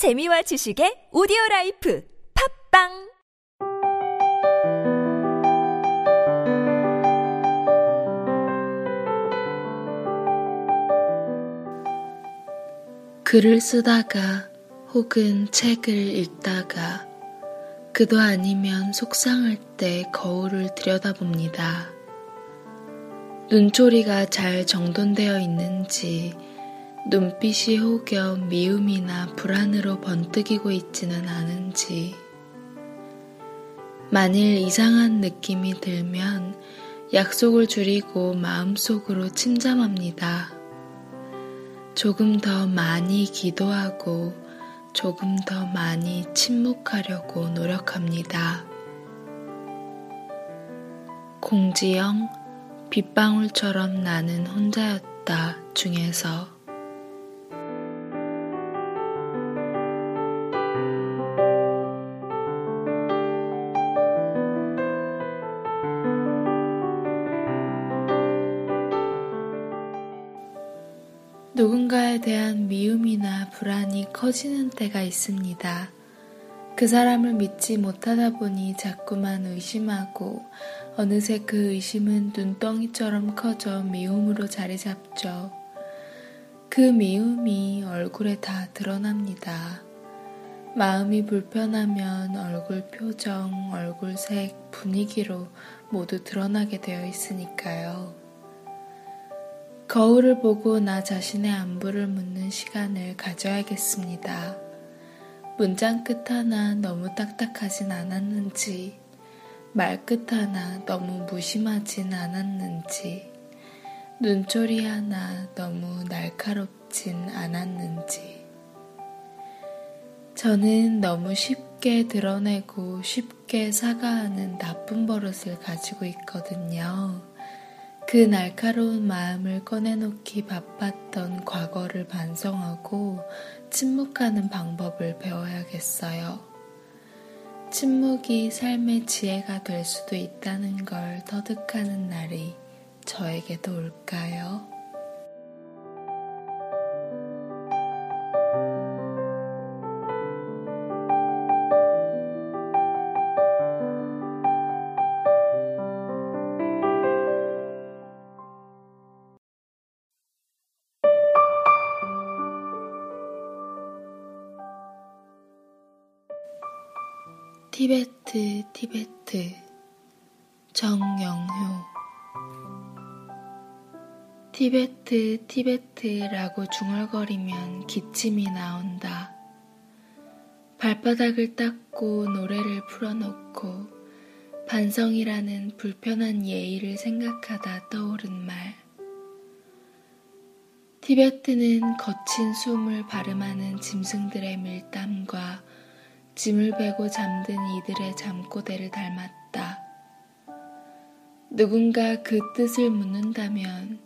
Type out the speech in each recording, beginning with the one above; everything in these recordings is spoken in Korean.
재미와 지식의 오디오 라이프 팟빵 글을 쓰다가 혹은 책을 읽다가 그도 아니면 속상할 때 거울을 들여다봅니다. 눈초리가 잘 정돈되어 있는지 눈빛이 혹여 미움이나 불안으로 번뜩이고 있지는 않은지 만일 이상한 느낌이 들면 약속을 줄이고 마음속으로 침잠합니다. 조금 더 많이 기도하고 조금 더 많이 침묵하려고 노력합니다. 공지영, 빗방울처럼 나는 혼자였다 중에서 누군가에 대한 미움이나 불안이 커지는 때가 있습니다. 그 사람을 믿지 못하다 보니 자꾸만 의심하고 어느새 그 의심은 눈덩이처럼 커져 미움으로 자리 잡죠. 그 미움이 얼굴에 다 드러납니다. 마음이 불편하면 얼굴 표정, 얼굴 색, 분위기로 모두 드러나게 되어 있으니까요. 거울을 보고 나 자신의 안부를 묻는 시간을 가져야겠습니다. 문장 끝 하나 너무 딱딱하진 않았는지, 말 끝 하나 너무 무심하진 않았는지, 눈초리 하나 너무 날카롭진 않았는지. 저는 너무 쉽게 드러내고 쉽게 사과하는 나쁜 버릇을 가지고 있거든요. 그 날카로운 마음을 꺼내놓기 바빴던 과거를 반성하고 침묵하는 방법을 배워야겠어요. 침묵이 삶의 지혜가 될 수도 있다는 걸 터득하는 날이 저에게도 올까요? 티베트, 티베트, 정영효. 티베트, 티베트라고 중얼거리면 기침이 나온다. 발바닥을 닦고 노래를 풀어놓고 반성이라는 불편한 예의를 생각하다 떠오른 말. 티베트는 거친 숨을 발음하는 짐승들의 밀담과 짐을 베고 잠든 이들의 잠꼬대를 닮았다. 누군가 그 뜻을 묻는다면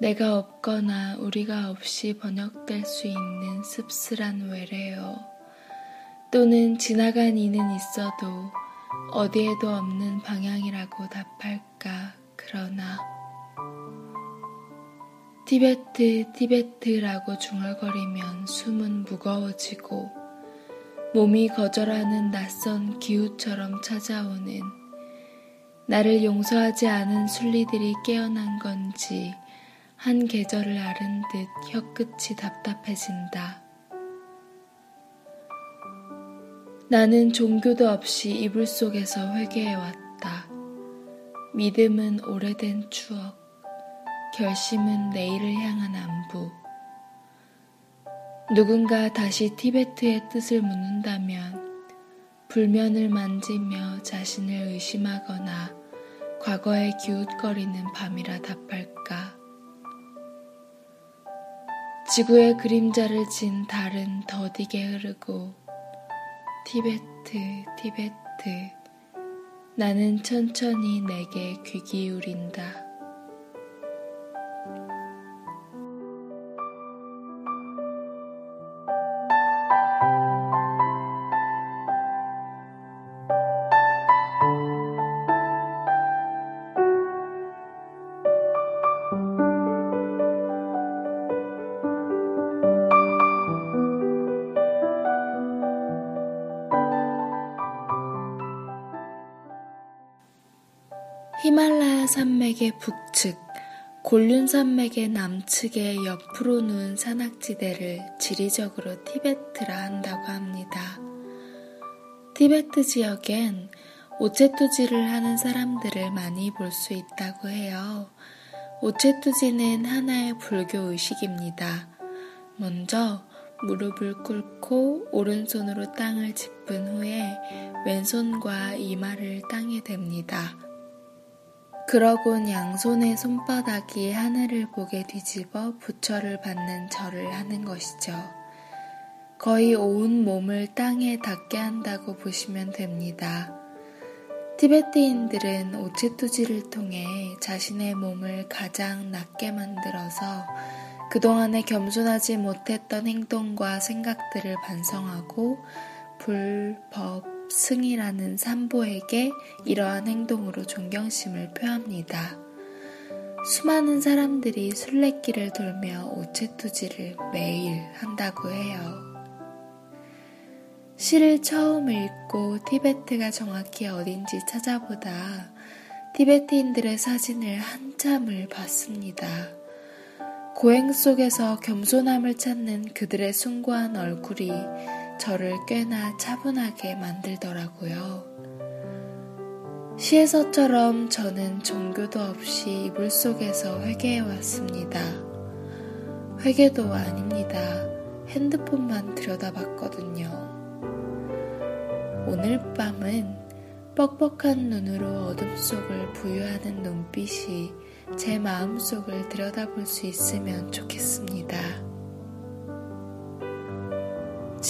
내가 없거나 우리가 없이 번역될 수 있는 씁쓸한 외래어 또는 지나간 이는 있어도 어디에도 없는 방향이라고 답할까 그러나 티베트 티베트라고 중얼거리면 숨은 무거워지고 몸이 거절하는 낯선 기후처럼 찾아오는 나를 용서하지 않은 순리들이 깨어난 건지 한 계절을 앓은 듯 혀끝이 답답해진다. 나는 종교도 없이 이불 속에서 회개해왔다. 믿음은 오래된 추억, 결심은 내일을 향한 안부. 누군가 다시 티베트의 뜻을 묻는다면 불면을 만지며 자신을 의심하거나 과거에 기웃거리는 밤이라 답할까. 지구의 그림자를 진 달은 더디게 흐르고 티베트, 티베트, 나는 천천히 내게 귀 기울인다. 히말라야 산맥의 북측, 골륜 산맥의 남측에 옆으로 누운 산악지대를 지리적으로 티베트라 한다고 합니다. 티베트 지역엔 오체투지를 하는 사람들을 많이 볼 수 있다고 해요. 오체투지는 하나의 불교 의식입니다. 먼저 무릎을 꿇고 오른손으로 땅을 짚은 후에 왼손과 이마를 땅에 댑니다. 그러곤 양손의 손바닥이 하늘을 보게 뒤집어 부처를 받는 절을 하는 것이죠. 거의 온 몸을 땅에 닿게 한다고 보시면 됩니다. 티베트인들은 오체투지를 통해 자신의 몸을 가장 낮게 만들어서 그동안에 겸손하지 못했던 행동과 생각들을 반성하고 불 법 승이라는 삼보에게 이러한 행동으로 존경심을 표합니다. 수많은 사람들이 순례길을 돌며 오체투지를 매일 한다고 해요. 시를 처음 읽고 티베트가 정확히 어딘지 찾아보다 티베트인들의 사진을 한참을 봤습니다. 고행 속에서 겸손함을 찾는 그들의 숭고한 얼굴이 저를 꽤나 차분하게 만들더라고요. 시에서처럼 저는 종교도 없이 이불 속에서 회개해 왔습니다. 회개도 아닙니다. 핸드폰만 들여다봤거든요. 오늘 밤은 뻑뻑한 눈으로 어둠 속을 부유하는 눈빛이 제 마음속을 들여다볼 수 있으면 좋겠습니다.